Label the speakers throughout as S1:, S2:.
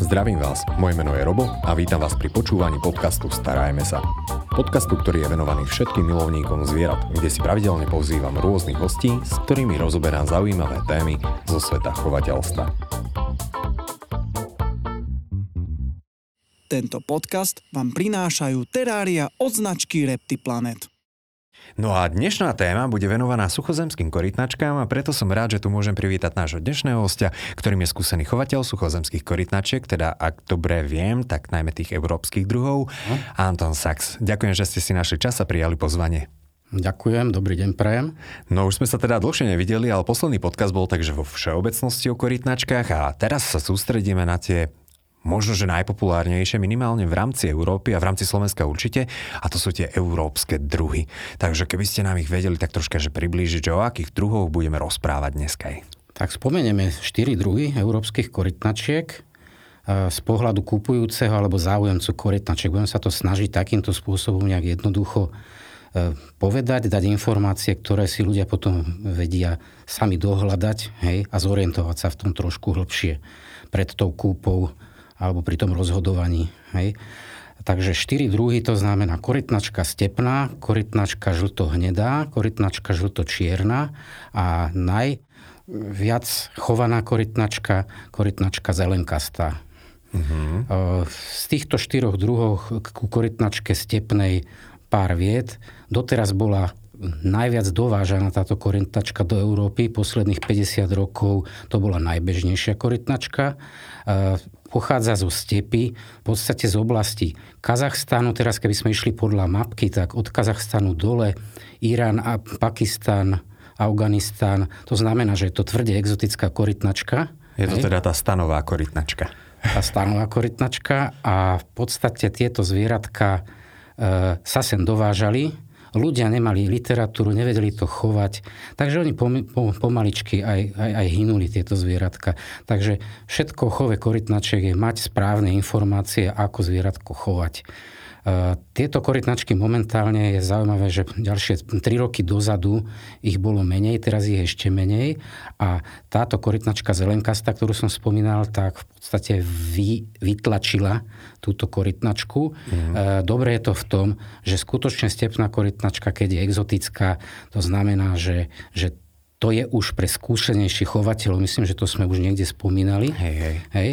S1: Zdravím vás, moje meno je Robo a vítam vás pri počúvaní podcastu Starajme sa. Podcastu, ktorý je venovaný všetkým milovníkom zvierat, kde si pravidelne pozývam rôznych hostí, s ktorými rozoberám zaujímavé témy zo sveta chovateľstva.
S2: Tento podcast vám prinášajú terária od značky Reptiplanet.
S1: No a dnešná téma bude venovaná suchozemským korytnačkám a preto som rád, že tu môžem privítať nášho dnešného hostia, ktorým je skúsený chovateľ suchozemských korytnačiek, teda ak dobre viem, tak najmä tých európskych druhov, hm? Anton Sachs. Ďakujem, že ste si našli čas a prijali pozvanie.
S3: Ďakujem, dobrý deň prajem.
S1: No už sme sa teda dlhšie nevideli, ale posledný podcast bol takže vo všeobecnosti o korytnačkách a teraz sa sústredíme na tie možno, že najpopulárnejšie minimálne v rámci Európy a v rámci Slovenska určite a to sú tie európske druhy. Takže keby ste nám ich vedeli tak troška že priblížiť, že o akých druhoch budeme rozprávať dneska.
S3: Tak spomenieme štyri druhy európskych korytnačiek e, z pohľadu kupujúceho alebo záujemcu korytnačiek. Budem sa to snažiť takýmto spôsobom nejak jednoducho e, povedať, dať informácie, ktoré si ľudia potom vedia sami dohľadať hej, a zorientovať sa v tom trošku hlbšie pred tou kúpou alebo pri tom rozhodovaní. Hej. Takže štyri druhy to znamená korytnačka stepná, korytnačka žlto-hnedá, korytnačka žlto-čierna a najviac chovaná korytnačka, korytnačka zelenkastá. Uh-huh. Z týchto štyroch druhov ku korytnačke stepnej pár vied. Doteraz bola najviac dovážaná táto korytnačka do Európy. Posledných 50 rokov to bola najbežnejšia korytnačka pochádza zo stepy, v podstate z oblasti Kazachstanu. Teraz keby sme išli podľa mapky, tak od Kazachstanu dole Irán a Pakistan, Afganistan. To znamená, že je to tvrde exotická korytnačka.
S1: Je to teda tá stanová korytnačka.
S3: Tá stanová korytnačka a v podstate tieto zvieratka e, sa sem dovážali ľudia nemali literatúru, nevedeli to chovať, takže oni pom, pom, pomaličky aj, aj, aj hynuli tieto zvieratka. Takže všetko chove korytnačiek je mať správne informácie, ako zvieratko chovať. Tieto korytnačky momentálne je zaujímavé, že ďalšie 3 roky dozadu ich bolo menej, teraz ich ešte menej a táto korytnačka zelenkasta, ktorú som spomínal, tak v podstate vy, vytlačila túto korytnačku. Mm. Dobre je to v tom, že skutočne stepná korytnačka, keď je exotická, to znamená, že, že to je už pre skúsenejších chovateľov. Myslím, že to sme už niekde spomínali.
S1: Hej, hej.
S3: hej.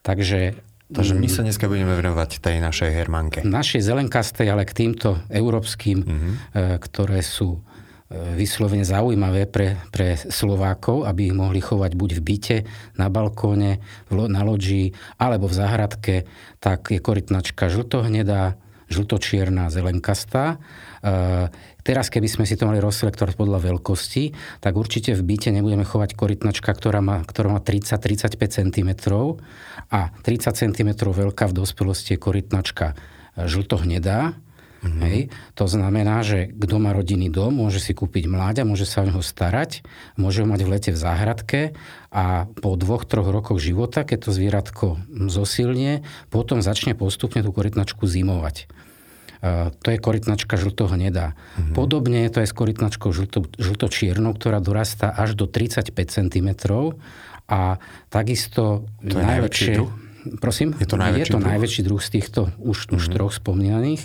S3: Takže
S1: Takže my sa dneska budeme venovať tej našej hermanke.
S3: Našej zelenkastej, ale k týmto európskym, mm-hmm. ktoré sú vyslovene zaujímavé pre, pre Slovákov, aby ich mohli chovať buď v byte, na balkóne, na loďi, alebo v záhradke, tak je korytnačka žltohnedá, žltočierna, zelenkastá. E, teraz, keby sme si to mali rozselektovať podľa veľkosti, tak určite v byte nebudeme chovať korytnačka, ktorá má, ktorá má 30-35 cm a 30 cm veľká v dospelosti je korytnačka žltohnedá. Mm-hmm. Hej. To znamená, že kto má rodinný dom, môže si kúpiť mláďa, môže sa o neho starať, môže ho mať v lete v záhradke a po dvoch, troch rokoch života, keď to zvieratko zosilnie, potom začne postupne tú korytnačku zimovať. Uh, to je korytnačka žltohnedá. Mm-hmm. Podobne je to aj s korytnačkou žlto, žltočiernou, ktorá dorastá až do 35 cm a takisto
S1: to je najväčšie... Druh?
S3: Prosím?
S1: Je to najväčší,
S3: je to druh? najväčší druh z týchto už, už mm-hmm. troch spomínaných.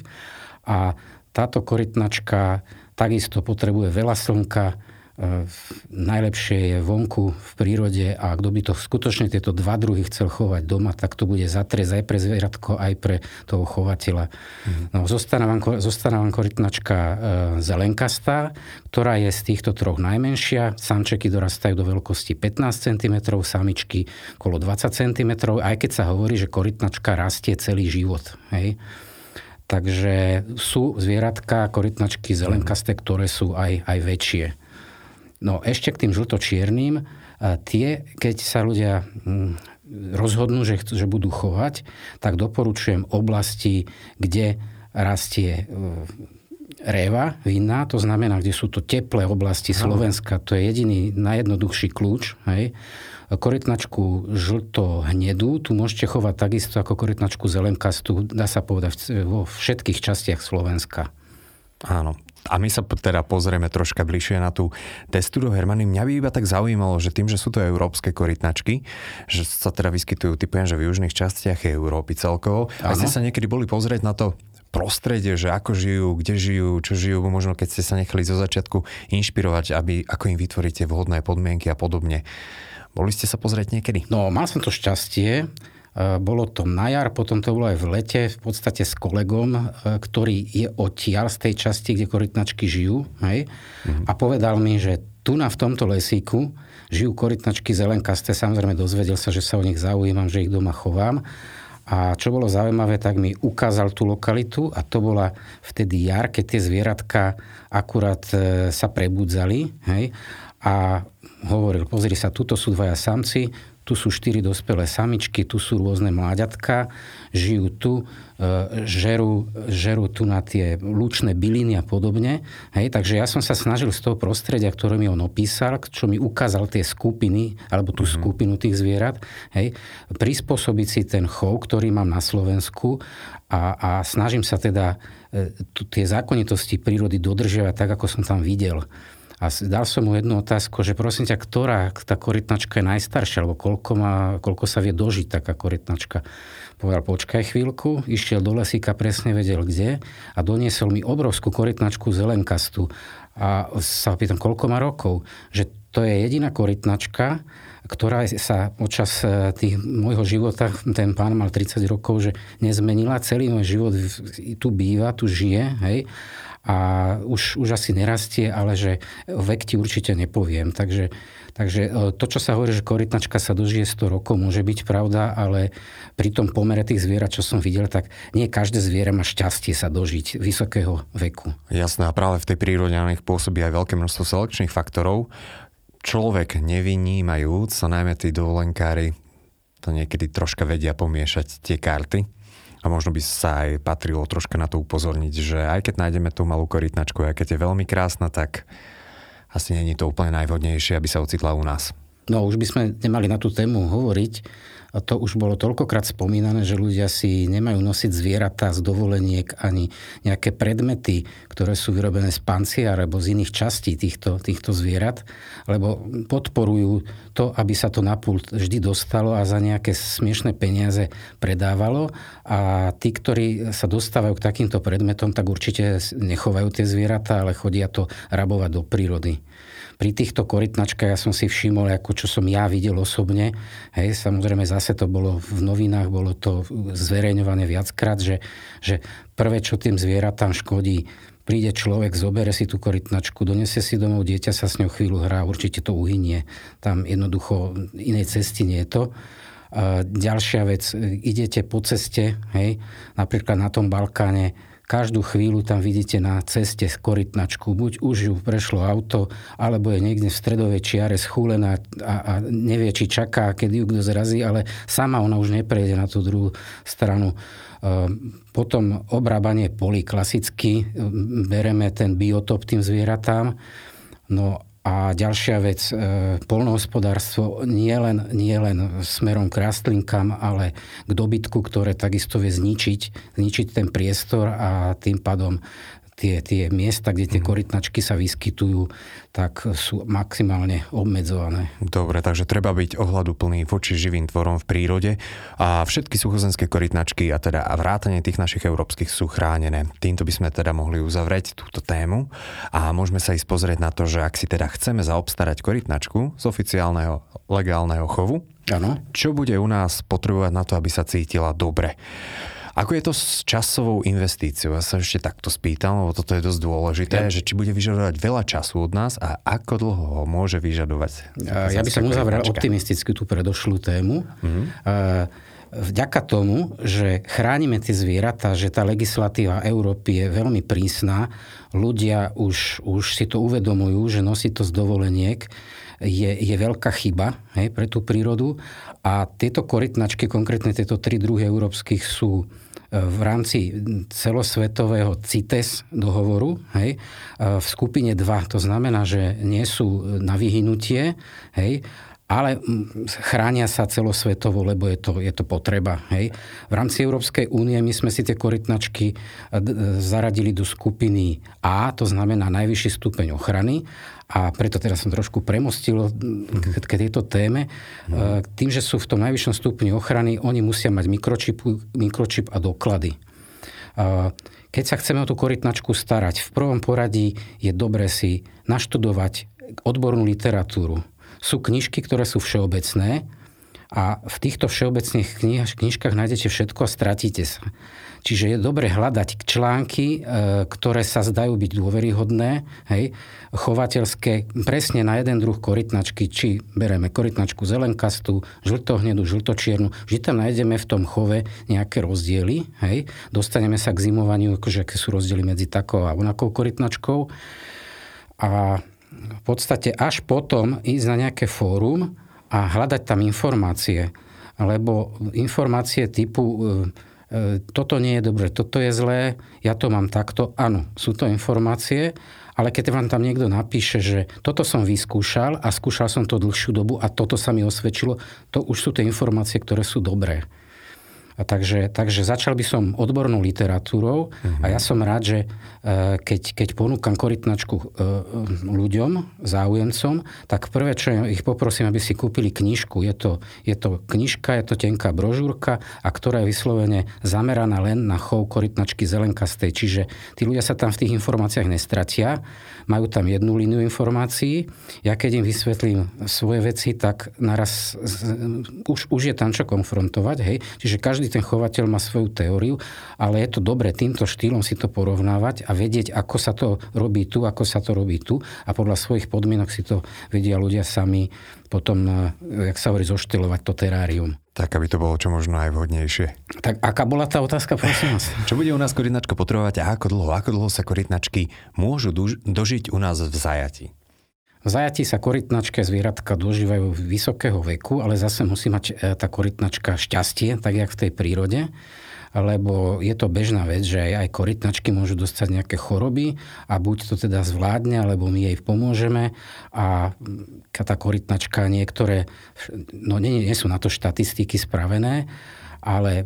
S3: A táto korytnačka takisto potrebuje veľa slnka, E, najlepšie je vonku v prírode a kto by to skutočne tieto dva druhy chcel chovať doma, tak to bude zatrez aj pre zvieratko, aj pre toho chovateľa. Mm. No, zostáva, vám, zostáva vám korytnačka e, zelenkastá, ktorá je z týchto troch najmenšia. Samčeky dorastajú do veľkosti 15 cm, samičky okolo 20 cm, aj keď sa hovorí, že korytnačka rastie celý život. Hej? Takže sú zvieratka, korytnačky zelenkasté, ktoré sú aj, aj väčšie. No ešte k tým žltočiernym, tie, keď sa ľudia mm, rozhodnú, že, že budú chovať, tak doporučujem oblasti, kde rastie e, réva vinná, to znamená, kde sú to teplé oblasti Slovenska, to je jediný najjednoduchší kľúč. Hej. Korytnačku žlto-hnedú, tu môžete chovať takisto ako korytnačku zelenkastú, dá sa povedať vo všetkých častiach Slovenska.
S1: Áno. a my sa teda pozrieme troška bližšie na tú textúru Hermany. Mňa by iba tak zaujímalo, že tým, že sú to európske korytnačky, že sa teda vyskytujú typujem, že v južných častiach Európy celkovo. A ste sa niekedy boli pozrieť na to prostredie, že ako žijú, kde žijú, čo žijú, možno keď ste sa nechali zo začiatku inšpirovať, aby, ako im vytvoríte vhodné podmienky a podobne. Boli ste sa pozrieť niekedy?
S3: No, mal som to šťastie. E, bolo to na jar, potom to bolo aj v lete, v podstate s kolegom, e, ktorý je odtiaľ z tej časti, kde korytnačky žijú. Hej? Mm-hmm. A povedal mi, že tu na v tomto lesíku žijú korytnačky zelenkasté. Samozrejme dozvedel sa, že sa o nich zaujímam, že ich doma chovám. A čo bolo zaujímavé, tak mi ukázal tú lokalitu a to bola vtedy jar, keď tie zvieratka akurát e, sa prebudzali. Hej? A hovoril, pozri sa, tuto sú dvaja samci, tu sú štyri dospelé samičky, tu sú rôzne mláďatka, žijú tu, e, žerú, žerú tu na tie lučné byliny a podobne. Hej, takže ja som sa snažil z toho prostredia, ktoré mi on opísal, čo mi ukázal tie skupiny, alebo tú mm-hmm. skupinu tých zvierat, hej, prispôsobiť si ten chov, ktorý mám na Slovensku a, a snažím sa teda e, tie zákonitosti prírody dodržiavať tak, ako som tam videl. A dal som mu jednu otázku, že prosím ťa, ktorá tá korytnačka je najstaršia, alebo koľko, má, koľko sa vie dožiť taká korytnačka. Povedal, počkaj chvíľku, išiel do lesíka, presne vedel kde a doniesol mi obrovskú korytnačku zelenkastu. A sa pýtam, koľko má rokov? Že to je jediná korytnačka, ktorá sa počas e, tých môjho života, ten pán mal 30 rokov, že nezmenila, celý môj život tu býva, tu žije, hej, a už, už asi nerastie, ale že vek ti určite nepoviem. Takže, takže e, to, čo sa hovorí, že korytnačka sa dožije 100 rokov, môže byť pravda, ale pri tom pomere tých zvierat, čo som videl, tak nie každé zviera má šťastie sa dožiť vysokého veku.
S1: Jasné, a práve v tej prírode na nich pôsobí aj veľké množstvo selekčných faktorov. Človek nevynímajúc, sa najmä tí dovolenkári to niekedy troška vedia pomiešať tie karty a možno by sa aj patrilo troška na to upozorniť, že aj keď nájdeme tú malú korytnačku, aj keď je veľmi krásna, tak asi není to úplne najvhodnejšie, aby sa ocitla u nás.
S3: No už by sme nemali na tú tému hovoriť, a to už bolo toľkokrát spomínané, že ľudia si nemajú nosiť zvieratá z dovoleniek ani nejaké predmety, ktoré sú vyrobené z pancia alebo z iných častí týchto, týchto zvierat, lebo podporujú to, aby sa to na pult vždy dostalo a za nejaké smiešné peniaze predávalo. A tí, ktorí sa dostávajú k takýmto predmetom, tak určite nechovajú tie zvieratá, ale chodia to rabovať do prírody pri týchto korytnačkách ja som si všimol, ako čo som ja videl osobne, hej, samozrejme zase to bolo v novinách, bolo to zverejňované viackrát, že, že prvé, čo tým zvieratám škodí, príde človek, zobere si tú korytnačku, donesie si domov, dieťa sa s ňou chvíľu hrá, určite to uhynie. Tam jednoducho inej cesty nie je to. Ďalšia vec, idete po ceste, hej, napríklad na tom Balkáne, každú chvíľu tam vidíte na ceste korytnačku. Buď už ju prešlo auto, alebo je niekde v stredovej čiare schúlená a, a nevie, či čaká, kedy ju kto zrazí, ale sama ona už neprejde na tú druhú stranu. Ehm, potom obrábanie poli klasicky, ehm, bereme ten biotop tým zvieratám. No a ďalšia vec, e, polnohospodárstvo nie len, nie len smerom k rastlinkám, ale k dobytku, ktoré takisto vie zničiť, zničiť ten priestor a tým pádom tie, tie miesta, kde tie mhm. korytnačky sa vyskytujú, tak sú maximálne obmedzované.
S1: Dobre, takže treba byť ohľaduplný voči živým tvorom v prírode a všetky suchozemské korytnačky a teda vrátanie tých našich európskych sú chránené. Týmto by sme teda mohli uzavrieť túto tému a môžeme sa ísť pozrieť na to, že ak si teda chceme zaobstarať korytnačku z oficiálneho legálneho chovu,
S3: ano.
S1: čo bude u nás potrebovať na to, aby sa cítila dobre. Ako je to s časovou investíciou? Ja sa ešte takto spýtam, lebo toto je dosť dôležité, ja. že či bude vyžadovať veľa času od nás a ako dlho ho môže vyžadovať?
S3: Ja by som uzavrel optimisticky tú predošlú tému. Mm-hmm. Vďaka tomu, že chránime tie zvieratá, že tá legislatíva Európy je veľmi prísna, ľudia už, už si to uvedomujú, že nosí to z dovoleniek, je, je veľká chyba hej, pre tú prírodu a tieto korytnačky, konkrétne tieto tri druhy európskych sú v rámci celosvetového CITES dohovoru, hej, v skupine 2. To znamená, že nie sú na vyhynutie, hej, ale mm, chránia sa celosvetovo, lebo je to, je to potreba. Hej. V rámci Európskej únie my sme si tie korytnačky e, zaradili do skupiny A, to znamená najvyšší stupeň ochrany a preto teraz som trošku premostil k, k tejto téme. Mm. Tým, že sú v tom najvyššom stupni ochrany, oni musia mať mikročip, mikročip a doklady. Keď sa chceme o tú korytnačku starať, v prvom poradí je dobre si naštudovať odbornú literatúru. Sú knižky, ktoré sú všeobecné a v týchto všeobecných knižkách nájdete všetko a stratíte sa. Čiže je dobre hľadať články, e, ktoré sa zdajú byť dôveryhodné, hej, chovateľské, presne na jeden druh korytnačky, či bereme korytnačku zelenkastú, žltohnedu, žltočiernu, vždy tam nájdeme v tom chove nejaké rozdiely, hej, dostaneme sa k zimovaniu, akože aké sú rozdiely medzi takou a onakou korytnačkou. A v podstate až potom ísť na nejaké fórum a hľadať tam informácie. Lebo informácie typu e, e, toto nie je dobre, toto je zlé, ja to mám takto. Áno, sú to informácie, ale keď vám tam niekto napíše, že toto som vyskúšal a skúšal som to dlhšiu dobu a toto sa mi osvedčilo, to už sú tie informácie, ktoré sú dobré. A takže, takže začal by som odbornou literatúrou uh-huh. a ja som rád, že e, keď, keď ponúkam korytnačku e, ľuďom, záujemcom, tak prvé, čo ich poprosím, aby si kúpili knižku. Je to, je to knižka, je to tenká brožúrka, a ktorá je vyslovene zameraná len na chov korytnačky zelenkastej. Čiže tí ľudia sa tam v tých informáciách nestratia, majú tam jednu líniu informácií. Ja keď im vysvetlím svoje veci, tak naraz už, už je tam čo konfrontovať. Hej? Čiže každý ten chovateľ má svoju teóriu, ale je to dobre týmto štýlom si to porovnávať a vedieť, ako sa to robí tu, ako sa to robí tu a podľa svojich podmienok si to vedia ľudia sami potom, eh, jak sa hovorí, zoštilovať to terárium.
S1: Tak, aby to bolo čo možno aj vhodnejšie.
S3: Tak aká bola tá otázka, prosím vás?
S1: Čo bude u nás korytnačka potrebovať a ako dlho? Ako dlho sa korytnačky môžu dožiť u nás v zajati?
S3: V zajatí sa korytnačké zvieratka dožívajú vysokého veku, ale zase musí mať e, tá korytnačka šťastie, tak jak v tej prírode lebo je to bežná vec, že aj, korytnačky môžu dostať nejaké choroby a buď to teda zvládne, alebo my jej pomôžeme a tá korytnačka niektoré, no nie, nie sú na to štatistiky spravené, ale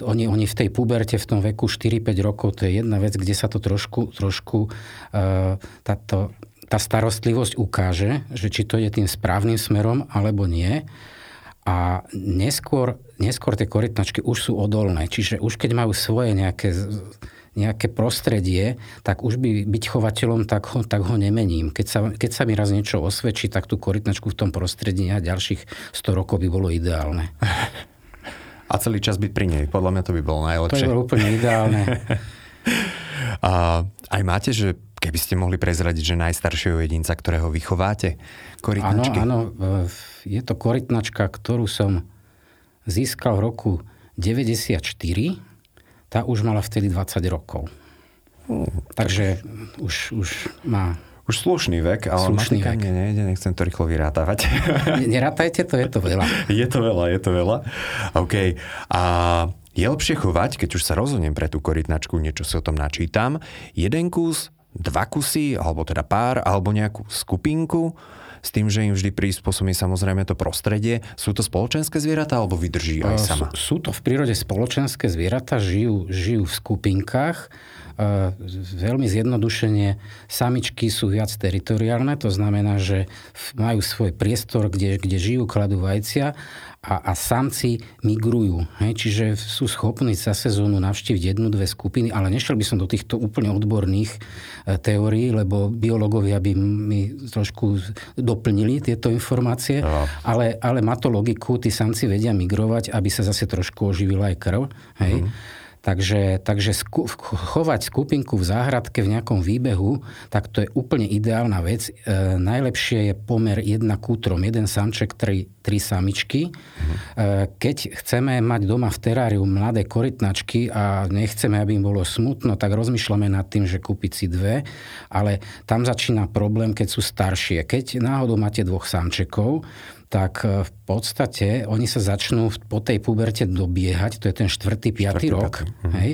S3: oni, oni v tej puberte, v tom veku 4-5 rokov, to je jedna vec, kde sa to trošku, trošku uh, táto tá starostlivosť ukáže, že či to je tým správnym smerom alebo nie. A neskôr, neskôr tie korytnačky už sú odolné. Čiže už keď majú svoje nejaké, nejaké prostredie, tak už by byť chovateľom, tak ho, tak ho nemením. Keď sa, keď sa mi raz niečo osvedčí, tak tú korytnačku v tom prostredí a ďalších 100 rokov by bolo ideálne.
S1: A celý čas byť pri nej. Podľa mňa to by bolo najlepšie.
S3: To by bolo úplne ideálne.
S1: a aj máte, že Keby ste mohli prezradiť, že najstaršieho jedinca, ktorého vychováte? Korytnačky?
S3: Áno, áno. Je to korytnačka, ktorú som získal v roku 94. Tá už mala vtedy 20 rokov. Hmm, Takže už, už má
S1: už slušný vek, ale slušný vek. mne nejde, nechcem to rýchlo vyrátavať.
S3: Nerátajte to, je to veľa.
S1: je to veľa, je to veľa. OK. A je lepšie chovať, keď už sa rozhodnem pre tú korytnačku, niečo si o tom načítam, jeden kus dva kusy, alebo teda pár, alebo nejakú skupinku, s tým, že im vždy prispôsobí samozrejme to prostredie. Sú to spoločenské zvieratá, alebo vydrží aj sama?
S3: Sú, sú to v prírode spoločenské zvieratá, žijú, žijú v skupinkách veľmi zjednodušene, samičky sú viac teritoriálne, to znamená, že majú svoj priestor, kde, kde žijú, kladú vajcia a, a samci migrujú. Hej? Čiže sú schopní za sezónu navštíviť jednu, dve skupiny, ale nešiel by som do týchto úplne odborných e, teórií, lebo biológovia by mi trošku doplnili tieto informácie, no. ale, ale má to logiku, tí samci vedia migrovať, aby sa zase trošku oživila aj krv. Hej? Mm. Takže, takže sku, chovať skupinku v záhradke v nejakom výbehu, tak to je úplne ideálna vec. E, najlepšie je pomer jedna k útrom, jeden samček, tri, tri samičky. Mhm. E, keď chceme mať doma v teráriu mladé korytnačky a nechceme, aby im bolo smutno, tak rozmýšľame nad tým, že kúpiť si dve, ale tam začína problém, keď sú staršie. Keď náhodou máte dvoch samčekov, tak e, v podstate oni sa začnú po tej puberte dobiehať, to je ten štvrtý, piatý rok. Piatý. Mhm. Hej?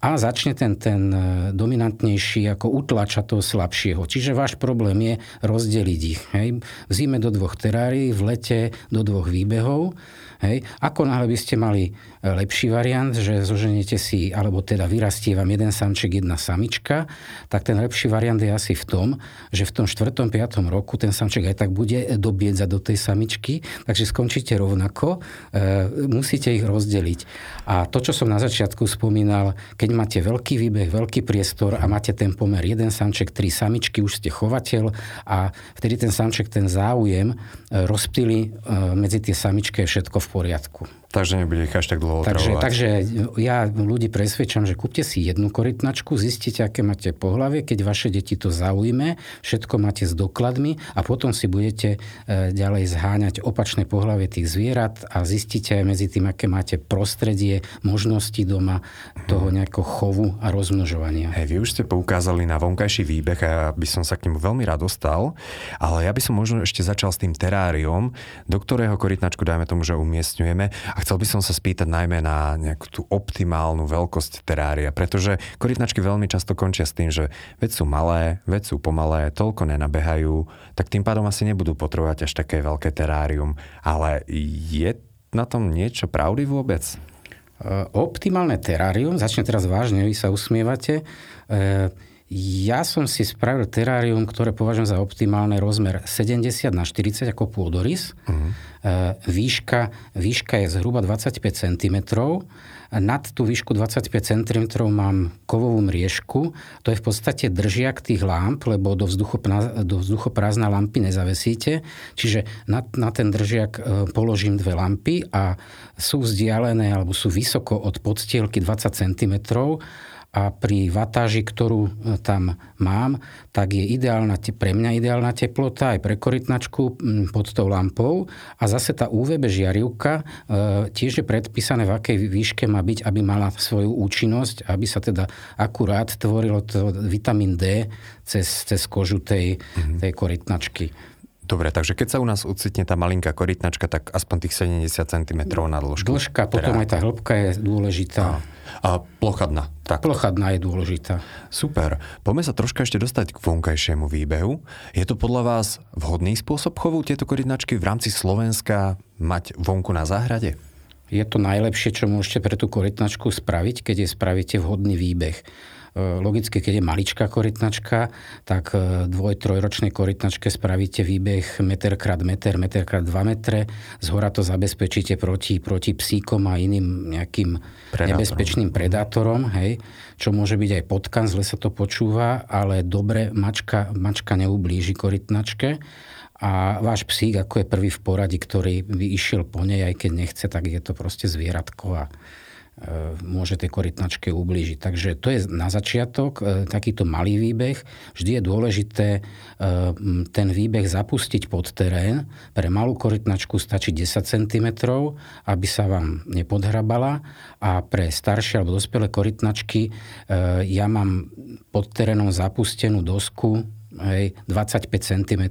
S3: a začne ten, ten e, dominantnejší ako utlača toho slabšieho. Čiže váš problém je rozdeliť ich. Hej. V zime do dvoch terárií, v lete do dvoch výbehov. Hej. Ako náhle by ste mali lepší variant, že zoženete si, alebo teda vyrastie vám jeden samček, jedna samička, tak ten lepší variant je asi v tom, že v tom 4. 5. roku ten samček aj tak bude dobiedzať do tej samičky, takže skončíte rovnako, e, musíte ich rozdeliť. A to, čo som na začiatku spomínal, keď máte veľký výbeh, veľký priestor a máte ten pomer jeden samček, tri samičky, už ste chovateľ a vtedy ten samček, ten záujem e, rozptýli e, medzi tie samičky je všetko v poriadku.
S1: Takže nebude ich až tak dlho
S3: takže, takže ja ľudí presvedčam, že kúpte si jednu korytnačku, zistite, aké máte pohlavie, keď vaše deti to zaujme, všetko máte s dokladmi a potom si budete e, ďalej zháňať opačné pohlavie tých zvierat a zistíte aj medzi tým, aké máte prostredie, možnosti doma toho nejakého chovu a rozmnožovania.
S1: Hej, vy už ste poukázali na vonkajší výbeh a ja by som sa k nemu veľmi rád dostal, ale ja by som možno ešte začal s tým teráriom, do ktorého korytnačku dajme tomu, že umiestňujeme chcel by som sa spýtať najmä na nejakú tú optimálnu veľkosť terária, pretože korytnačky veľmi často končia s tým, že veď sú malé, veď sú pomalé, toľko nenabehajú, tak tým pádom asi nebudú potrebovať až také veľké terárium. Ale je na tom niečo pravdy vôbec?
S3: Optimálne terárium, začne teraz vážne, vy sa usmievate, e, ja som si spravil terárium, ktoré považujem za optimálne rozmer 70 na 40 ako pôdorys. Uh-huh. Výška, výška je zhruba 25 cm. Nad tú výšku 25 cm mám kovovú mriežku. To je v podstate držiak tých lamp, lebo do, vzduchoprázdna, do vzduchoprázdna lampy nezavesíte. Čiže na, na ten držiak e, položím dve lampy a sú vzdialené alebo sú vysoko od podstielky 20 cm a pri vatáži, ktorú e, tam mám, tak je ideálna, pre mňa ideálna teplota aj pre korytnačku pod tou lampou a zase tá UVB žiarivka e, tiež je predpísané, v akej výške má byť, aby mala svoju účinnosť, aby sa teda akurát tvorilo to vitamín D cez, cez kožu tej, mm-hmm. tej korytnačky.
S1: Dobre, takže keď sa u nás ucitne tá malinká korytnačka, tak aspoň tých 70 cm na dĺžku.
S3: Dĺžka, potom teda... aj tá hĺbka je dôležitá. A.
S1: A plochadna.
S3: Tak. Plochadna je dôležitá.
S1: Super. Poďme sa troška ešte dostať k vonkajšiemu výbehu. Je to podľa vás vhodný spôsob chovu tieto korytnačky v rámci Slovenska mať vonku na záhrade?
S3: Je to najlepšie, čo môžete pre tú korytnačku spraviť, keď je spravíte vhodný výbeh. E, logicky, keď je maličká korytnačka, tak e, dvoj, trojročnej korytnačke spravíte výbeh meter krát meter, meter krát 2 metre. Z hora to zabezpečíte proti, proti psíkom a iným nejakým predátorom. nebezpečným predátorom, hej, čo môže byť aj potkan, zle sa to počúva, ale dobre mačka, mačka neublíži korytnačke a váš psík, ako je prvý v poradí, ktorý by išiel po nej, aj keď nechce, tak je to proste zvieratko a môže tej korytnačke ublížiť. Takže to je na začiatok e, takýto malý výbeh. Vždy je dôležité e, ten výbeh zapustiť pod terén. Pre malú korytnačku stačí 10 cm, aby sa vám nepodhrabala a pre staršie alebo dospelé korytnačky ja mám pod terénom zapustenú dosku hej, 25 cm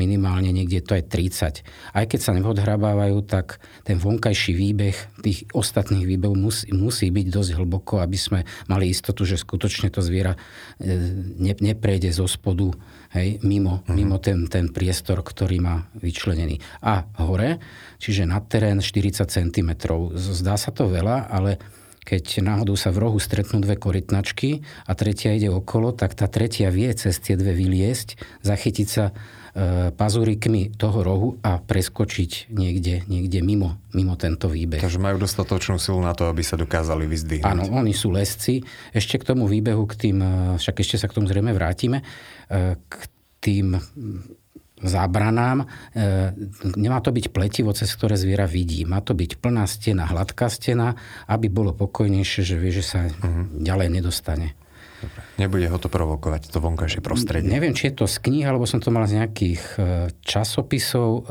S3: minimálne niekde to je 30. Aj keď sa neodhrabávajú, tak ten vonkajší výbeh tých ostatných výbehov musí, musí byť dosť hlboko, aby sme mali istotu, že skutočne to zviera e, ne, neprejde zo spodu hej, mimo, uh-huh. mimo ten, ten priestor, ktorý má vyčlenený. A hore, čiže nad terén 40 cm. Zdá sa to veľa, ale keď náhodou sa v rohu stretnú dve korytnačky a tretia ide okolo, tak tá tretia vie cez tie dve vyliesť, zachytiť sa pazurikmi toho rohu a preskočiť niekde, niekde mimo, mimo tento výbeh.
S1: Takže majú dostatočnú silu na to, aby sa dokázali vyzdvihnúť.
S3: Áno, oni sú lesci. Ešte k tomu výbehu, k tým, e, však ešte sa k tomu zrejme vrátime, e, k tým zábranám. nemá to byť pletivo, cez ktoré zviera vidí. Má to byť plná stena, hladká stena, aby bolo pokojnejšie, že vie, že sa uh-huh. ďalej nedostane.
S1: Nebude ho to provokovať, to vonkajšie prostredie.
S3: Neviem, či je to z kníh, alebo som to mal z nejakých e, časopisov. E,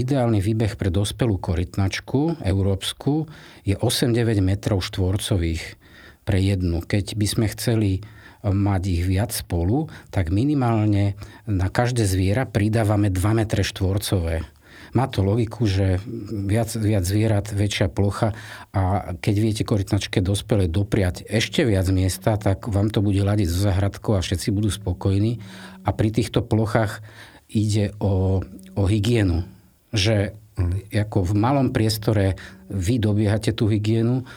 S3: ideálny výbeh pre dospelú korytnačku, európsku, je 8-9 metrov štvorcových pre jednu. Keď by sme chceli e, mať ich viac spolu, tak minimálne na každé zviera pridávame 2 metre štvorcové má to logiku, že viac, viac zvierat, väčšia plocha a keď viete korytnačke dospelé dopriať ešte viac miesta, tak vám to bude ladiť zo zahradkou a všetci budú spokojní. A pri týchto plochách ide o, o hygienu. Že mm. ako v malom priestore vy dobiehate tú hygienu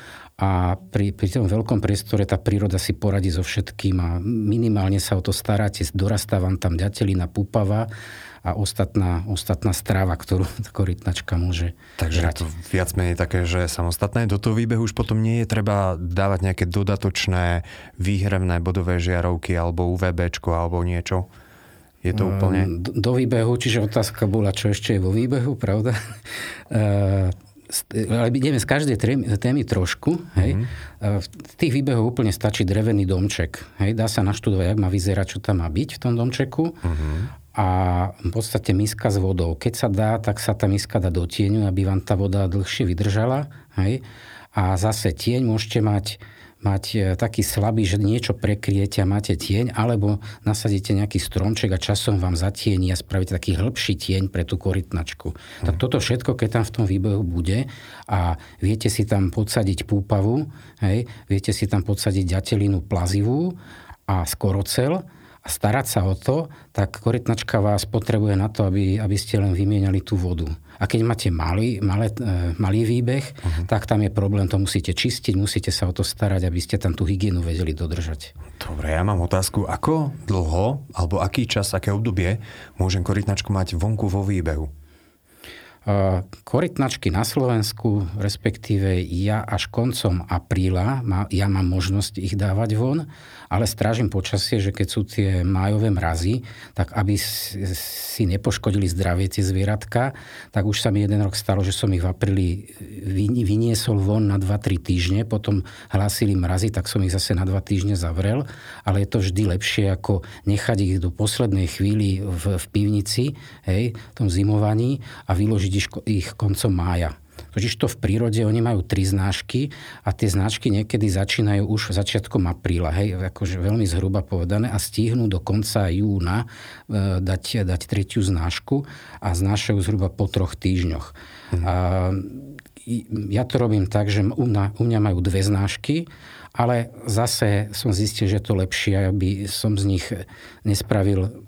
S3: a pri, pri tom veľkom priestore tá príroda si poradí so všetkým a minimálne sa o to staráte, dorastá vám tam ďatelina, púpava a ostatná, ostatná strava, ktorú korytnačka môže
S1: Takže
S3: žrať.
S1: to viac menej také, že samostatné. Do toho výbehu už potom nie je treba dávať nejaké dodatočné výhrevné bodové žiarovky alebo UVB alebo niečo. Je to úplne...
S3: Do, do výbehu, čiže otázka bola, čo ešte je vo výbehu, pravda? ale ideme z každej témy trošku. Hej. Mm-hmm. V tých výbehoch úplne stačí drevený domček. Hej. Dá sa naštudovať, jak má vyzerať, čo tam má byť v tom domčeku. Mm-hmm. A v podstate miska s vodou. Keď sa dá, tak sa tá miska dá do tieňu, aby vám tá voda dlhšie vydržala. Hej. A zase tieň môžete mať mať e, taký slabý, že niečo prekriete a máte tieň, alebo nasadíte nejaký stromček a časom vám zatieni a spravíte taký hĺbší tieň pre tú korytnačku. Hmm. Tak toto všetko, keď tam v tom výbehu bude a viete si tam podsadiť púpavu, hej, viete si tam podsadiť ďatelinu plazivú a skorocel, a starať sa o to, tak korytnačka vás potrebuje na to, aby, aby ste len vymieniali tú vodu. A keď máte malý, malé, e, malý výbeh, uh-huh. tak tam je problém, to musíte čistiť, musíte sa o to starať, aby ste tam tú hygienu vedeli dodržať.
S1: Dobre, ja mám otázku, ako dlho, alebo aký čas, aké obdobie môžem korytnačku mať vonku vo výbehu?
S3: Korytnačky na Slovensku, respektíve ja až koncom apríla, ja mám možnosť ich dávať von, ale strážim počasie, že keď sú tie májové mrazy, tak aby si nepoškodili zdravie tie zvieratka, tak už sa mi jeden rok stalo, že som ich v apríli vyniesol von na 2-3 týždne, potom hlásili mrazy, tak som ich zase na 2 týždne zavrel, ale je to vždy lepšie, ako nechať ich do poslednej chvíli v, v pivnici, hej, v tom zimovaní a vyložiť využiť ich koncom mája. Totiž to v prírode oni majú tri znášky a tie znášky niekedy začínajú už začiatkom apríla, hej, akože veľmi zhruba povedané a stihnú do konca júna e, dať, dať tretiu znášku a znášajú zhruba po troch týždňoch. Mhm. A, ja to robím tak, že u mňa, u mňa majú dve znášky, ale zase som zistil, že to lepšie, aby som z nich nespravil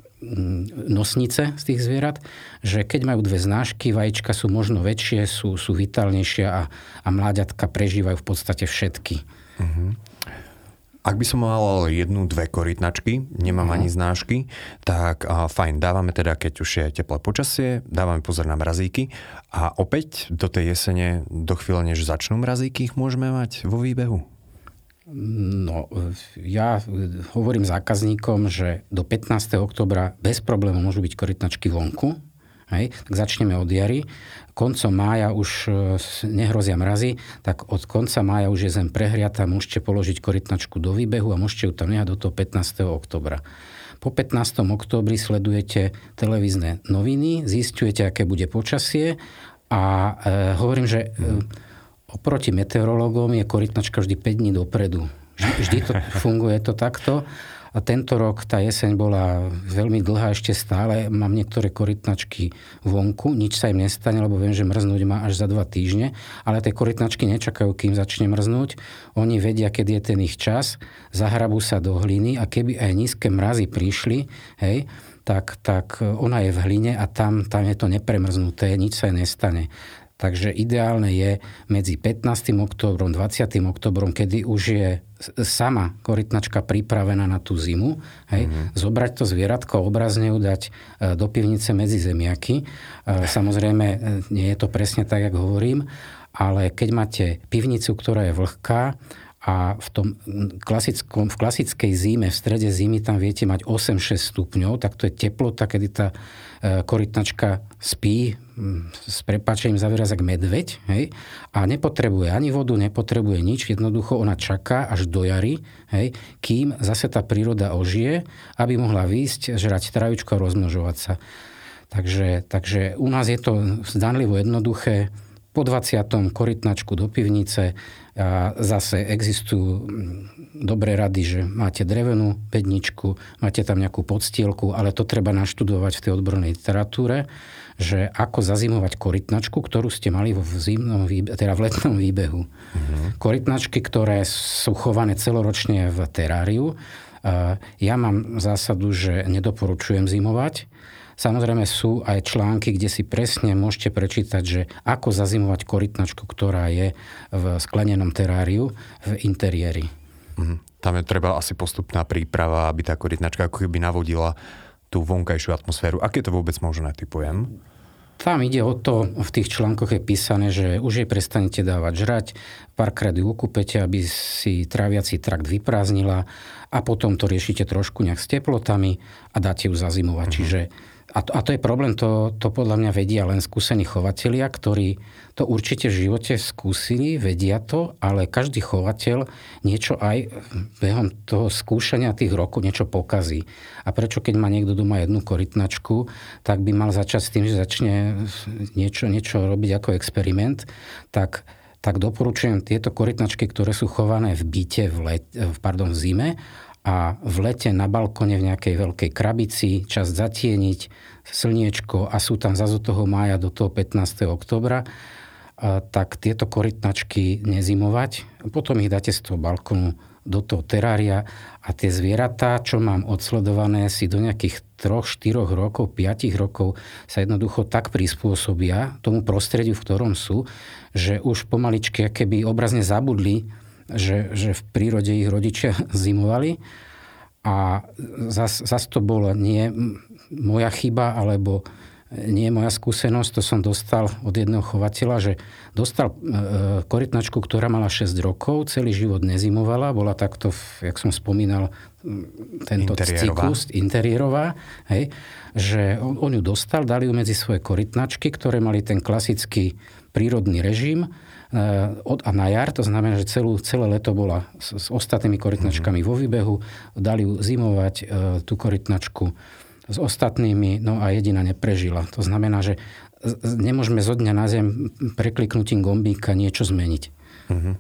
S3: nosnice z tých zvierat, že keď majú dve znášky, vajíčka sú možno väčšie, sú, sú vitálnejšie a, a mláďatka prežívajú v podstate všetky. Uh-huh.
S1: Ak by som mal jednu, dve korytnačky, nemám uh-huh. ani znášky, tak a, fajn, dávame teda, keď už je teplé počasie, dávame pozor na mrazíky a opäť do tej jesene, do chvíle, než začnú mrazíky, ich môžeme mať vo výbehu.
S3: No, ja hovorím zákazníkom, že do 15. oktobra bez problémov môžu byť korytnačky vonku. Hej, tak začneme od jary. Koncom mája už e, nehrozia mrazy, tak od konca mája už je zem prehriata, môžete položiť korytnačku do výbehu a môžete ju tam nehať do toho 15. oktobra. Po 15. oktobri sledujete televízne noviny, zistujete, aké bude počasie a e, hovorím, že e, Oproti meteorológom je korytnačka vždy 5 dní dopredu. Vždy, to funguje to takto. A tento rok tá jeseň bola veľmi dlhá ešte stále. Mám niektoré korytnačky vonku, nič sa im nestane, lebo viem, že mrznúť má až za dva týždne. Ale tie korytnačky nečakajú, kým začne mrznúť. Oni vedia, kedy je ten ich čas, zahrabú sa do hliny a keby aj nízke mrazy prišli, hej, tak, tak ona je v hline a tam, tam je to nepremrznuté, nič sa jej nestane. Takže ideálne je medzi 15. oktobrom, 20. oktobrom, kedy už je sama korytnačka pripravená na tú zimu, hej, mm-hmm. zobrať to zvieratko, obrazne ju dať e, do pivnice medzi zemiaky. E, samozrejme, e, nie je to presne tak, ako hovorím, ale keď máte pivnicu, ktorá je vlhká, a v, tom klasickom, v klasickej zime, v strede zimy tam viete mať 8-6 stupňov, tak to je teplota, kedy tá korytnačka spí, s prepačením za výraz, medveď, hej, a nepotrebuje ani vodu, nepotrebuje nič, jednoducho ona čaká až do jary, hej, kým zase tá príroda ožije, aby mohla výjsť, žrať travičko a rozmnožovať sa. Takže, takže u nás je to zdanlivo jednoduché, po 20. korytnačku do pivnice a zase existujú dobré rady, že máte drevenú bedničku, máte tam nejakú podstielku, ale to treba naštudovať v tej odbornej literatúre, že ako zazimovať korytnačku, ktorú ste mali v, zimnom, teda v letnom výbehu. Uh-huh. Korytnačky, ktoré sú chované celoročne v teráriu. Ja mám zásadu, že nedoporučujem zimovať. Samozrejme sú aj články, kde si presne môžete prečítať, že ako zazimovať korytnačku, ktorá je v sklenenom teráriu v interiéri.
S1: Mm, tam je treba asi postupná príprava, aby tá korytnačka ako keby navodila tú vonkajšiu atmosféru. Aké to vôbec možné, typujem?
S3: Tam ide o to, v tých článkoch je písané, že už jej prestanete dávať žrať, párkrát ju okupete, aby si tráviaci trakt vyprázdnila a potom to riešite trošku nejak s teplotami a dáte ju zazimovať. Mm-hmm. Čiže a to, a to je problém, to, to podľa mňa vedia len skúsení chovatelia, ktorí to určite v živote skúsili, vedia to, ale každý chovateľ niečo aj behom toho skúšania tých rokov niečo pokazí. A prečo keď má niekto doma jednu korytnačku, tak by mal začať s tým, že začne niečo, niečo robiť ako experiment, tak tak doporučujem tieto korytnačky, ktoré sú chované v byte v, let, pardon, v zime a v lete na balkone v nejakej veľkej krabici, čas zatieniť, slniečko a sú tam zase toho mája do toho 15. oktobra, tak tieto korytnačky nezimovať. Potom ich dáte z toho balkonu do toho terária a tie zvieratá, čo mám odsledované, si do nejakých 3, 4 rokov, 5 rokov sa jednoducho tak prispôsobia tomu prostrediu, v ktorom sú, že už pomaličky keby obrazne zabudli že, že v prírode ich rodičia zimovali. A zase zas to bola nie moja chyba, alebo nie moja skúsenosť, to som dostal od jedného chovateľa, že dostal e, korytnačku, ktorá mala 6 rokov, celý život nezimovala, bola takto, jak som spomínal, tento interiérová. cyklus interiérová, hej, že on, on ju dostal, dali ju medzi svoje korytnačky, ktoré mali ten klasický prírodný režim, od a na jar, to znamená, že celú, celé leto bola s, s ostatnými korytnačkami mm-hmm. vo výbehu, dali ju zimovať e, tú korytnačku s ostatnými, no a jediná neprežila. To znamená, že nemôžeme zo dňa na zem prekliknutím gombíka niečo zmeniť. Mm-hmm.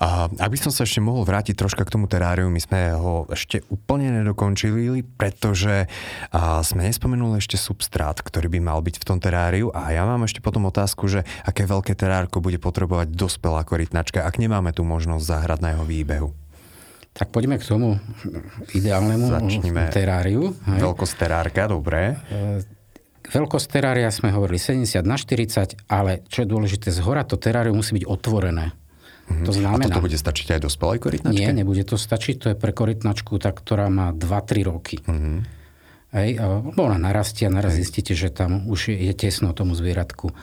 S1: A ak by som sa ešte mohol vrátiť troška k tomu teráriu, my sme ho ešte úplne nedokončili, pretože sme nespomenuli ešte substrát, ktorý by mal byť v tom teráriu a ja mám ešte potom otázku, že aké veľké terárko bude potrebovať dospelá korytnačka, ak nemáme tu možnosť jeho výbehu.
S3: Tak poďme k tomu ideálnemu Začnime teráriu.
S1: Veľkosť terárka, dobré. E,
S3: veľkosť terária sme hovorili 70 na 40, ale čo je dôležité, z hora to terárium musí byť otvorené.
S1: Mm-hmm. To znamená... A toto bude stačiť aj dospelej korytnačke?
S3: Nie, nebude to stačiť. To je pre korytnačku, tá, ktorá má 2-3 roky. Mm-hmm. Hej, ona narastie a naraz zistíte, že tam už je, tesno tomu zvieratku.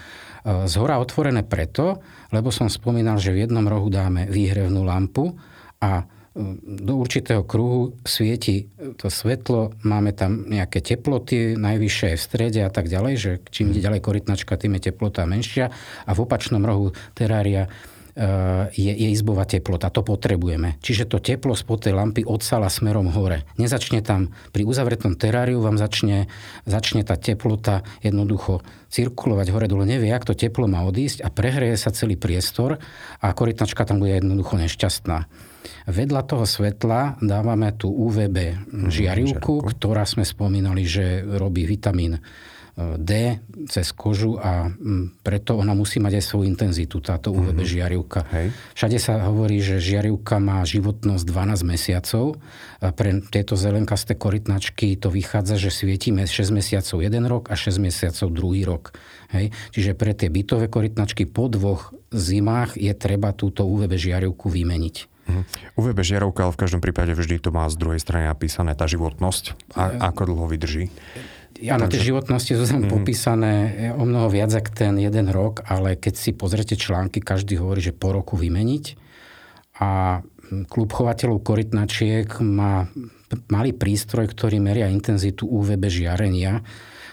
S3: Z hora otvorené preto, lebo som spomínal, že v jednom rohu dáme výhrevnú lampu a do určitého kruhu svieti to svetlo, máme tam nejaké teploty, najvyššie v strede a tak ďalej, že čím ide ďalej korytnačka, tým je teplota menšia a v opačnom rohu terária je, je izbová teplota. To potrebujeme. Čiže to teplo spod tej lampy odsala smerom hore. Nezačne tam, pri uzavretom teráriu vám začne, začne tá teplota jednoducho cirkulovať hore dole. Nevie, jak to teplo má odísť a prehreje sa celý priestor a korytnačka tam bude jednoducho nešťastná. Vedľa toho svetla dávame tú UVB mhm, žiarivku, ktorá sme spomínali, že robí vitamín D cez kožu a mm, preto ona musí mať aj svoju intenzitu, táto UVB mm-hmm. žiarivka. Hej. Všade sa hovorí, že žiarivka má životnosť 12 mesiacov. A pre tieto zelenkasté korytnačky to vychádza, že svietime 6 mesiacov jeden rok a 6 mesiacov druhý rok. Hej. Čiže pre tie bytové korytnačky po dvoch zimách je treba túto UVB žiarivku vymeniť.
S1: Mhm. UVB žiarovka, ale v každom prípade vždy to má z druhej strany napísané tá životnosť. A, ako dlho vydrží?
S3: Áno, tie životnosti sú tam mm-hmm. popísané o mnoho viac ako ten jeden rok, ale keď si pozrete články, každý hovorí, že po roku vymeniť. A klub chovateľov korytnačiek má malý prístroj, ktorý meria intenzitu UVB žiarenia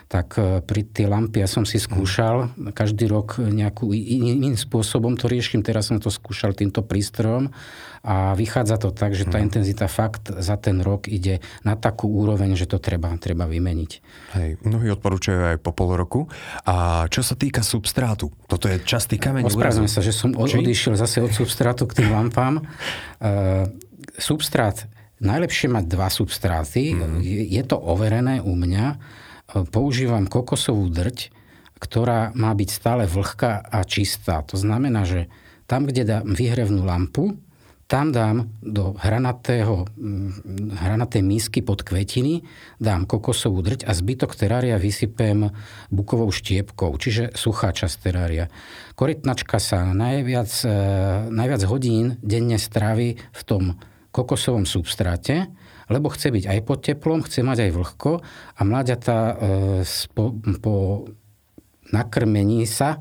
S3: tak e, pri tie lampy ja som si skúšal každý rok nejakú iným spôsobom to riešim. Teraz som to skúšal týmto prístrojom a vychádza to tak, že tá hmm. intenzita fakt za ten rok ide na takú úroveň, že to treba, treba vymeniť.
S1: Hej, mnohí odporúčajú aj po pol roku. A čo sa týka substrátu, toto je častý kameň.
S3: Ospravedlňujem sa, že som od, odišiel zase od substrátu k tým lampám. Uh, substrát, najlepšie mať dva substráty. Mm. Je, je to overené u mňa. Používam kokosovú drť ktorá má byť stále vlhká a čistá. To znamená, že tam, kde dám vyhrevnú lampu, tam dám do hranatého, mm, hranatej mísky pod kvetiny, dám kokosovú drť a zbytok terária vysypem bukovou štiepkou, čiže suchá časť terária. Korytnačka sa najviac, e, najviac hodín denne strávi v tom kokosovom substráte, lebo chce byť aj pod teplom, chce mať aj vlhko a mláďatá e, po, po nakrmení sa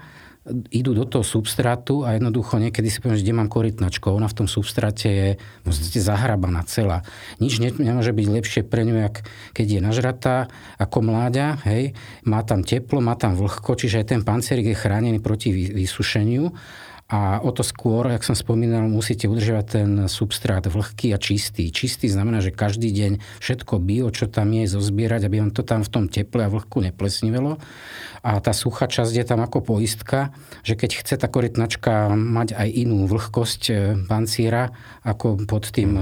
S3: idú do toho substrátu a jednoducho niekedy si poviem, že kde mám korytnačku. Ona v tom substráte je v podstate zahrabaná celá. Nič ne, nemôže byť lepšie pre ňu, jak keď je nažratá ako mláďa. Hej. Má tam teplo, má tam vlhko, čiže aj ten pancierik je chránený proti vysušeniu a o to skôr, jak som spomínal, musíte udržovať ten substrát vlhký a čistý. Čistý znamená, že každý deň všetko bio, čo tam je, zozbierať, aby vám to tam v tom teple a vlhku neplesnivelo. A tá suchá časť je tam ako poistka, že keď chce tá korytnačka mať aj inú vlhkosť e, panciera ako pod tým e,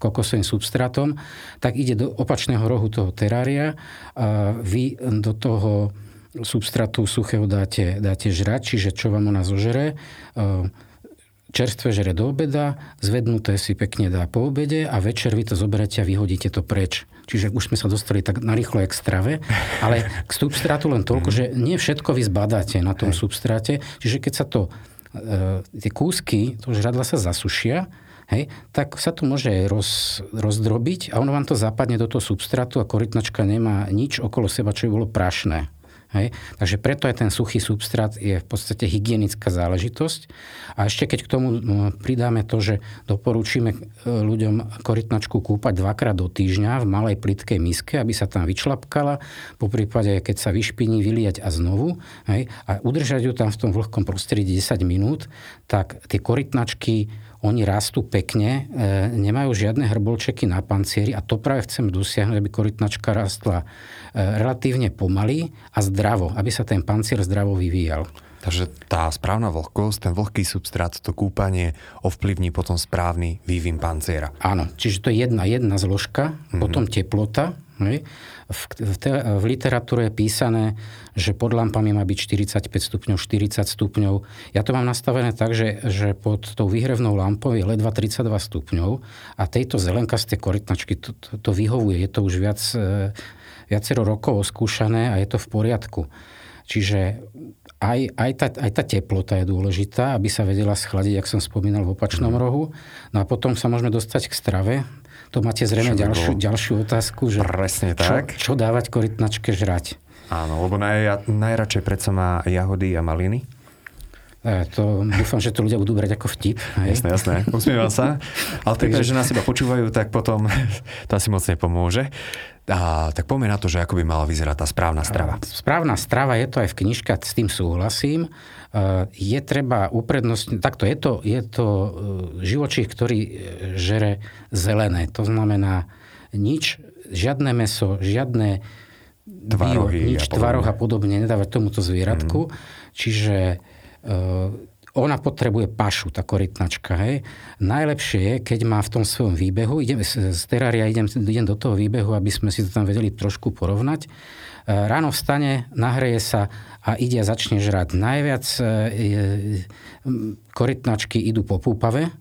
S3: kokosovým substrátom, tak ide do opačného rohu toho terária. A vy do toho substratu suchého dáte, dáte žrať, čiže čo vám ona zožere, e, čerstvé žere do obeda, zvednuté si pekne dá po obede a večer vy to zoberete a vyhodíte to preč. Čiže už sme sa dostali tak narýchlo k strave, ale k substrátu len toľko, že nie všetko vy zbadáte na tom substráte, čiže keď sa to, e, tie kúsky, to žradla sa zasušia, hej, tak sa to môže roz, rozdrobiť a ono vám to zapadne do toho substrátu a korytnačka nemá nič okolo seba, čo by bolo prašné. Hej? Takže preto aj ten suchý substrát je v podstate hygienická záležitosť. A ešte keď k tomu pridáme to, že doporučíme e, ľuďom korytnačku kúpať dvakrát do týždňa v malej plitkej miske, aby sa tam vyčlapkala, po prípade, keď sa vyšpiní, vyliať a znovu hej? a udržať ju tam v tom vlhkom prostredí 10 minút, tak tie korytnačky oni rastú pekne, e, nemajú žiadne hrbolčeky na pancieri a to práve chceme dosiahnuť, aby korytnačka rastla e, relatívne pomaly a zdravo, aby sa ten pancier zdravo vyvíjal.
S1: Takže tá správna vlhkosť, ten vlhký substrát, to kúpanie ovplyvní potom správny vývin panciera.
S3: Áno, čiže to je jedna, jedna zložka, mm-hmm. potom teplota, hej, v, v, te, v literatúre je písané, že pod lampami má byť 45 stupňov, 40 stupňov. Ja to mám nastavené tak, že, že pod tou výhrevnou lampou je ledva 32 stupňov a tejto zelenkasté korytnačky to, to, to vyhovuje. Je to už viac, e, viacero rokov oskúšané a je to v poriadku. Čiže aj, aj, tá, aj tá teplota je dôležitá, aby sa vedela schladiť, ak som spomínal, v opačnom mm. rohu. No a potom sa môžeme dostať k strave. To máte zrejme ďalšiu, ďalšiu otázku, že
S1: Presne tak.
S3: Čo, čo dávať korytnačke žrať?
S1: Áno, lebo naj, najradšej predsa má jahody a maliny.
S3: E, to dúfam, že to ľudia budú brať ako vtip.
S1: Hej? Jasné, jasné. Usmievam sa. Ale Takže... že nás iba počúvajú, tak potom to asi moc nepomôže. A, tak poďme na to, že ako by mala vyzerať tá správna strava.
S3: Správna strava, je to aj v knižke, s tým súhlasím. E, je treba uprednostniť, takto je to, je to e, živočích, ktorý e, žere zelené. To znamená nič, žiadne meso, žiadne
S1: tvarohy
S3: bio, nič tvaroh a podobne nedávať tomuto zvieratku. Mm. Čiže ona potrebuje pašu, tá korytnačka. Hej. Najlepšie je, keď má v tom svojom výbehu, idem, z terária idem, idem do toho výbehu, aby sme si to tam vedeli trošku porovnať. E, ráno vstane, nahreje sa a ide a začne žrať. Najviac e, korytnačky idú po púpave, e,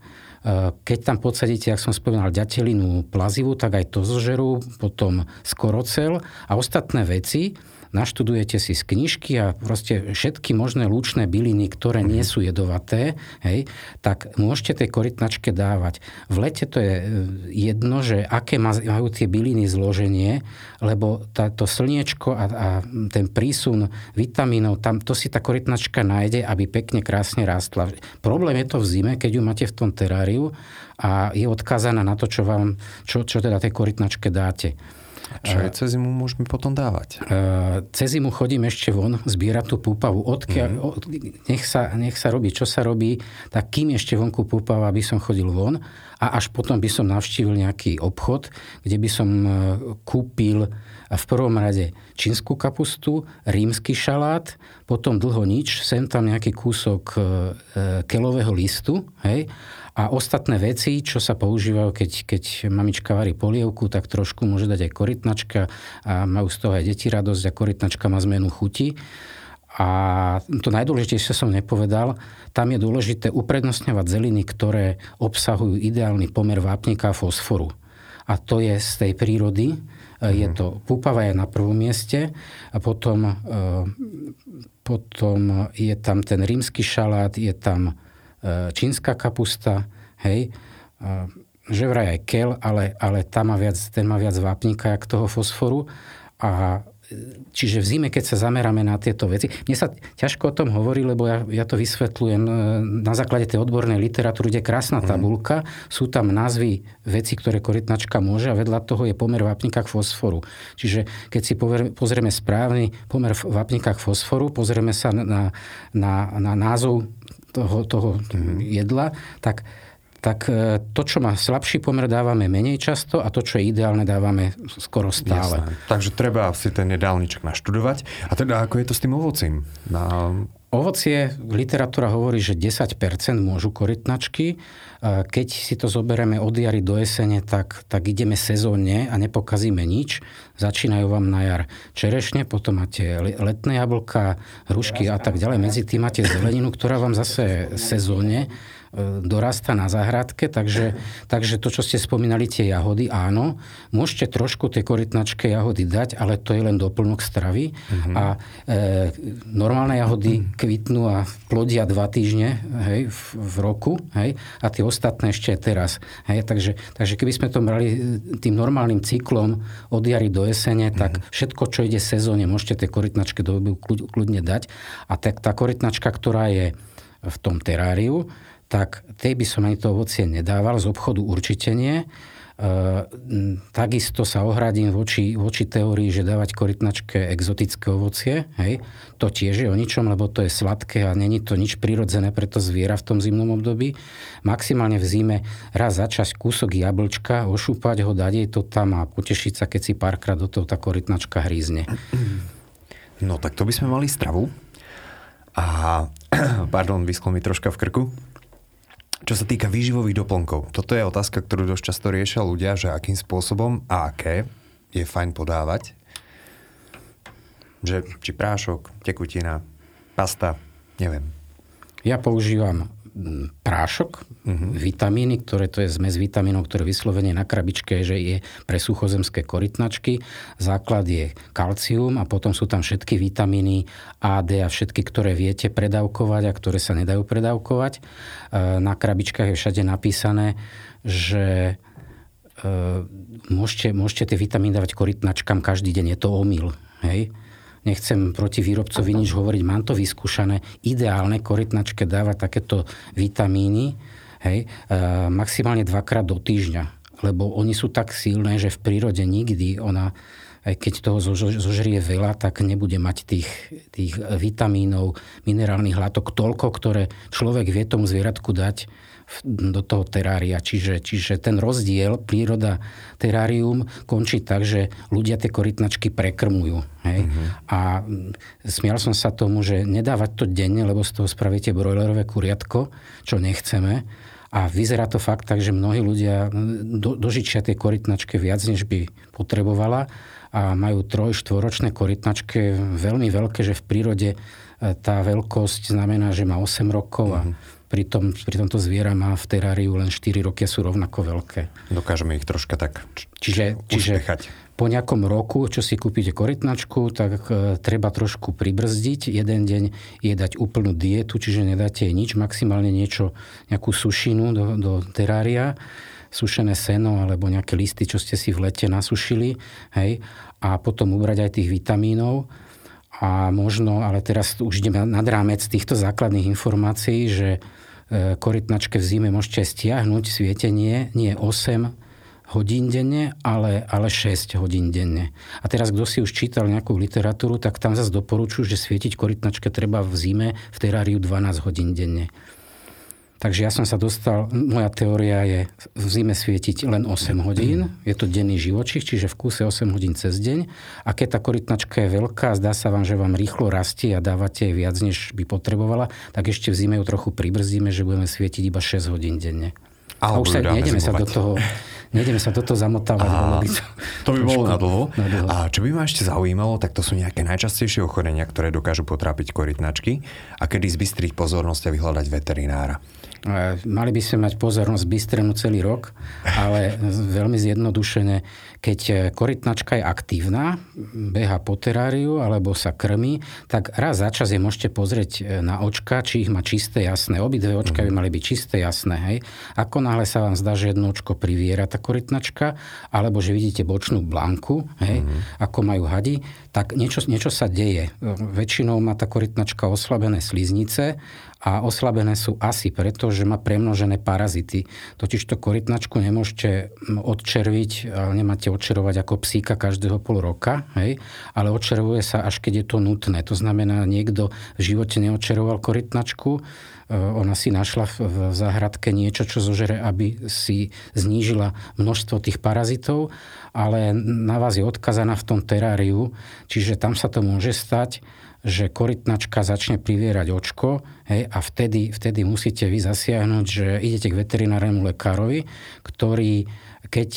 S3: keď tam podsadíte, ak som spomínal, ďatelinu plazivu, tak aj to zožerú, potom skorocel a ostatné veci, naštudujete si z knižky a proste všetky možné lúčne byliny, ktoré nie sú jedovaté, hej, tak môžete tej korytnačke dávať. V lete to je e, jedno, že aké majú tie byliny zloženie, lebo táto slniečko a, a ten prísun vitamínov, tam to si tá korytnačka nájde, aby pekne krásne rástla. Problém je to v zime, keď ju máte v tom teráriu a je odkázaná na to, čo, vám, čo, čo teda tej korytnačke dáte.
S1: Čo aj cez zimu môžeme potom dávať?
S3: Cez zimu chodím ešte von, zbierať tú púpavu. Odkiaľ, mm. nech, sa, nech sa robí, čo sa robí, tak kým ešte vonku púpava, aby som chodil von a až potom by som navštívil nejaký obchod, kde by som e, kúpil v prvom rade čínsku kapustu, rímsky šalát, potom dlho nič, sem tam nejaký kúsok e, e, kelového listu, hej, a ostatné veci, čo sa používajú, keď, keď mamička varí polievku, tak trošku môže dať aj korytnačka a majú z toho aj deti radosť a korytnačka má zmenu chuti. A to najdôležitejšie som nepovedal, tam je dôležité uprednostňovať zeliny, ktoré obsahujú ideálny pomer vápnika a fosforu. A to je z tej prírody, je to púpava je na prvom mieste. A potom, e, potom je tam ten rímsky šalát, je tam e, čínska kapusta, hej, že vraj aj kel, ale, ale tam má viac, ten má viac vápnika jak toho fosforu. A Čiže v zime, keď sa zameráme na tieto veci, mne sa ťažko o tom hovorí, lebo ja, ja to vysvetľujem e, na základe tej odbornej literatúry, kde je krásna mhm. tabulka, mm. sú tam názvy veci, ktoré korytnačka môže a vedľa toho je pomer vápnika k fosforu. Čiže keď si pozrieme správny pomer vápnika k fosforu, pozrieme sa na, na, na názov toho, toho mm. jedla, tak tak e, to, čo má slabší pomer, dávame menej často a to, čo je ideálne, dávame skoro stále.
S1: Jasné. Takže treba si ten jedálniček naštudovať. A teda ako je to s tým ovocím? Na...
S3: Ovocie, literatúra hovorí, že 10% môžu korytnačky. E, keď si to zoberieme od jary do jesene, tak, tak ideme sezónne a nepokazíme nič. Začínajú vám na jar čerešne, potom máte letné jablka, hrušky a tak ďalej. Medzi tým máte zeleninu, ktorá vám zase sezónne dorasta na záhradke, takže, takže to, čo ste spomínali, tie jahody, áno, môžete trošku tie korytnačké jahody dať, ale to je len doplnok stravy uh-huh. a e, normálne jahody uh-huh. kvitnú a plodia dva týždne hej, v, v roku hej, a tie ostatné ešte teraz. Hej, takže, takže keby sme to brali e, tým normálnym cyklom od jary do jesene, uh-huh. tak všetko, čo ide sezóne, môžete tie korytnačky do kľudne dať a tak tá korytnačka, ktorá je v tom teráriu, tak tej by som ani to ovocie nedával, z obchodu určite nie. E, takisto sa ohradím voči, voči teórii, že dávať korytnačke exotické ovocie. Hej. To tiež je o ničom, lebo to je sladké a není to nič prirodzené pre to zviera v tom zimnom období. Maximálne v zime raz začať kúsok jablčka, ošúpať ho, dať jej to tam a potešiť sa, keď si párkrát do toho tá korytnačka hrízne.
S1: No tak to by sme mali stravu. A, pardon, vysklo mi troška v krku. Čo sa týka výživových doplnkov, toto je otázka, ktorú dosť často riešia ľudia, že akým spôsobom a aké je fajn podávať. Že, či prášok, tekutina, pasta, neviem.
S3: Ja používam prášok, uh-huh. vitamíny, ktoré to je zmes vitamínov, ktoré vyslovene na krabičke, že je pre suchozemské korytnačky. Základ je kalcium a potom sú tam všetky vitamíny A, D a všetky, ktoré viete predávkovať a ktoré sa nedajú predávkovať. E, na krabičkách je všade napísané, že e, môžete, môžete tie vitamíny dávať korytnačkám každý deň. Je to omyl. Hej? Nechcem proti výrobcovi nič hovoriť, mám to vyskúšané. Ideálne korytnačke dáva takéto vitamíny hej, maximálne dvakrát do týždňa, lebo oni sú tak silné, že v prírode nikdy ona aj keď toho zožrie veľa, tak nebude mať tých, tých vitamínov, minerálnych látok toľko, ktoré človek vie tomu zvieratku dať do toho terária. Čiže, čiže ten rozdiel príroda terárium končí tak, že ľudia tie korytnačky prekrmujú. Hej? Uh-huh. A smial som sa tomu, že nedávať to denne, lebo z toho spravíte brojlerové kuriatko, čo nechceme. A vyzerá to fakt tak, že mnohí ľudia do, dožičia tej korytnačke viac, než by potrebovala a majú troj, štvoročné korytnačky veľmi veľké, že v prírode e, tá veľkosť znamená, že má 8 rokov a uh-huh Pritom, pri tomto zviera má v teráriu len 4 roky a sú rovnako veľké.
S1: Dokážeme ich troška tak
S3: čiže, čiže po nejakom roku, čo si kúpite korytnačku, tak e, treba trošku pribrzdiť. Jeden deň je dať úplnú dietu, čiže nedáte jej nič, maximálne niečo, nejakú sušinu do, do terária sušené seno alebo nejaké listy, čo ste si v lete nasušili, hej, a potom ubrať aj tých vitamínov a možno, ale teraz už ideme nad rámec týchto základných informácií, že E, korytnačke v zime môžete stiahnuť svietenie nie 8 hodín denne, ale, ale 6 hodín denne. A teraz, kto si už čítal nejakú literatúru, tak tam zase doporučujú, že svietiť korytnačke treba v zime v teráriu 12 hodín denne. Takže ja som sa dostal, moja teória je v zime svietiť len 8 hodín, je to denný živočích, čiže v kúse 8 hodín cez deň. A keď tá korytnačka je veľká, zdá sa vám, že vám rýchlo rastie a dávate jej viac, než by potrebovala, tak ešte v zime ju trochu pribrzdíme, že budeme svietiť iba 6 hodín denne.
S1: Alebo a už sa nejdeme
S3: sa do toho, Nejdeme sa toto zamotávať.
S1: A, to, by bolo na dlho. A čo by ma ešte zaujímalo, tak to sú nejaké najčastejšie ochorenia, ktoré dokážu potrápiť korytnačky a kedy zbystriť pozornosť a vyhľadať veterinára.
S3: Mali by sme mať pozornosť bystrenú celý rok, ale veľmi zjednodušene, keď e, korytnačka je aktívna, beha po teráriu alebo sa krmi, tak raz za čas je môžete pozrieť e, na očka, či ich má čisté, jasné. Obidve očka by mali byť čisté, jasné. Hej. Ako náhle sa vám zdá, že jedno očko priviera tá korytnačka, alebo že vidíte bočnú blanku, hej, mm-hmm. ako majú hadi, tak niečo, niečo sa deje. Väčšinou má tá korytnačka oslabené sliznice a oslabené sú asi preto, že má premnožené parazity. Totiž to korytnačku nemôžete odčerviť, ale nemáte odčerovať ako psíka každého pol roka, hej? ale odčervuje sa až keď je to nutné. To znamená, niekto v živote neodčeroval korytnačku, ona si našla v záhradke niečo, čo zožere, aby si znížila množstvo tých parazitov, ale na vás je odkazaná v tom teráriu, čiže tam sa to môže stať že korytnačka začne privierať očko hej, a vtedy, vtedy musíte vy zasiahnuť, že idete k veterinárnemu lekárovi, ktorý keď,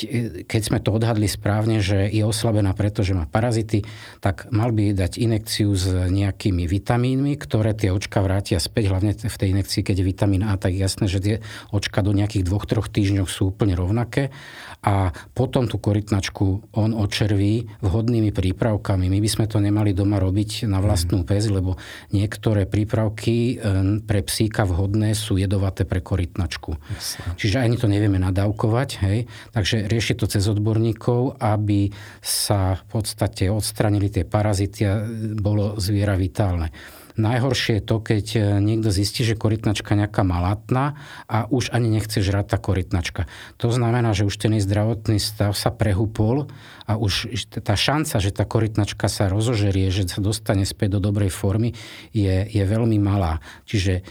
S3: keď sme to odhadli správne, že je oslabená preto, že má parazity, tak mal by dať inekciu s nejakými vitamínmi, ktoré tie očka vrátia späť, hlavne v tej inekcii, keď je vitamín A, tak jasné, že tie očka do nejakých dvoch, troch týždňov sú úplne rovnaké a potom tú korytnačku on očerví vhodnými prípravkami. My by sme to nemali doma robiť na vlastnú pes, lebo niektoré prípravky e, pre psíka vhodné sú jedovaté pre korytnačku. Jasne. Čiže ani to nevieme nadávkovať. Hej? Takže rieši to cez odborníkov, aby sa v podstate odstranili tie parazity a bolo zviera vitálne. Najhoršie je to, keď e, niekto zistí, že korytnačka nejaká malatná a už ani nechce žrať tá korytnačka. To znamená, že už ten zdravotný stav sa prehupol a už tá šanca, že tá korytnačka sa rozožerie, že sa dostane späť do dobrej formy, je, je veľmi malá. Čiže e,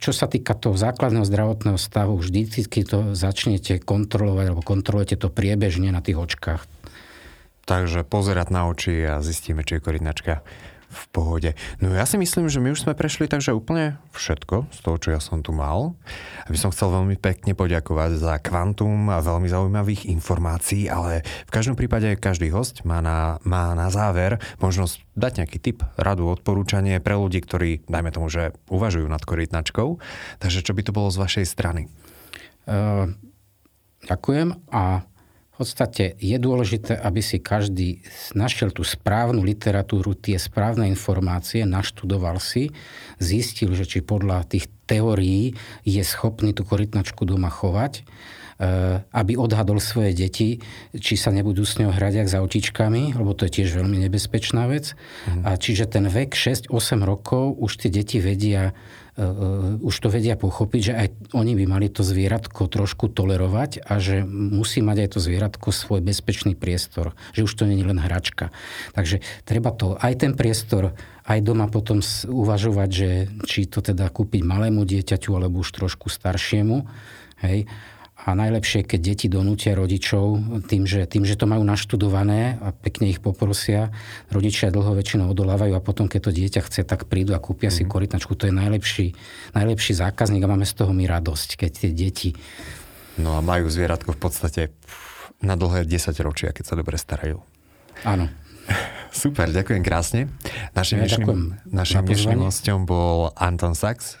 S3: čo sa týka toho základného zdravotného stavu, vždy to začnete kontrolovať alebo kontrolujete to priebežne na tých očkách.
S1: Takže pozerať na oči a zistíme, či je korytnačka v pohode. No ja si myslím, že my už sme prešli takže úplne všetko z toho, čo ja som tu mal. Aby som chcel veľmi pekne poďakovať za kvantum a veľmi zaujímavých informácií, ale v každom prípade každý host má na, má na záver možnosť dať nejaký tip, radu, odporúčanie pre ľudí, ktorí, dajme tomu, že uvažujú nad korytnačkou. Takže čo by to bolo z vašej strany? Uh,
S3: ďakujem a podstate je dôležité, aby si každý našiel tú správnu literatúru, tie správne informácie, naštudoval si, zistil, že či podľa tých teórií je schopný tú korytnačku doma chovať, eh, aby odhadol svoje deti, či sa nebudú s ňou hrať jak za očičkami, lebo to je tiež veľmi nebezpečná vec. Mm. A čiže ten vek 6-8 rokov už tie deti vedia už to vedia pochopiť, že aj oni by mali to zvieratko trošku tolerovať a že musí mať aj to zvieratko svoj bezpečný priestor, že už to nie je len hračka. Takže treba to, aj ten priestor, aj doma potom uvažovať, že či to teda kúpiť malému dieťaťu alebo už trošku staršiemu. Hej a najlepšie, keď deti donútia rodičov tým že, tým, že to majú naštudované a pekne ich poprosia. Rodičia dlho väčšinou odolávajú a potom, keď to dieťa chce, tak prídu a kúpia mm-hmm. si mhm. korytnačku. To je najlepší, najlepší zákazník a máme z toho my radosť, keď tie deti...
S1: No a majú zvieratko v podstate na dlhé 10 ročia, keď sa dobre starajú.
S3: Áno.
S1: Super, ďakujem krásne. Našim ja dnešným, našim dnešným hostom bol Anton Sachs.